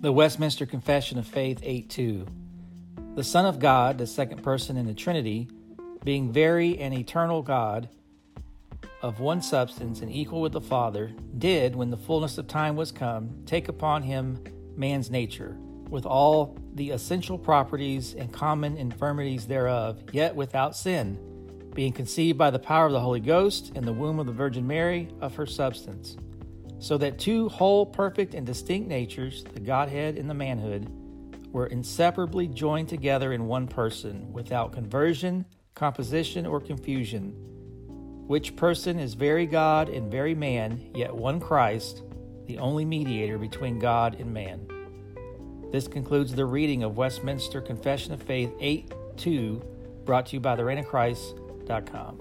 The Westminster Confession of Faith 8 2. The Son of God, the second person in the Trinity, being very and eternal God, of one substance and equal with the Father, did, when the fullness of time was come, take upon him man's nature, with all the essential properties and common infirmities thereof, yet without sin, being conceived by the power of the Holy Ghost in the womb of the Virgin Mary of her substance so that two whole, perfect, and distinct natures, the Godhead and the manhood, were inseparably joined together in one person, without conversion, composition, or confusion. Which person is very God and very man, yet one Christ, the only mediator between God and man. This concludes the reading of Westminster Confession of Faith 8 2, brought to you by the Reign of Christ.com.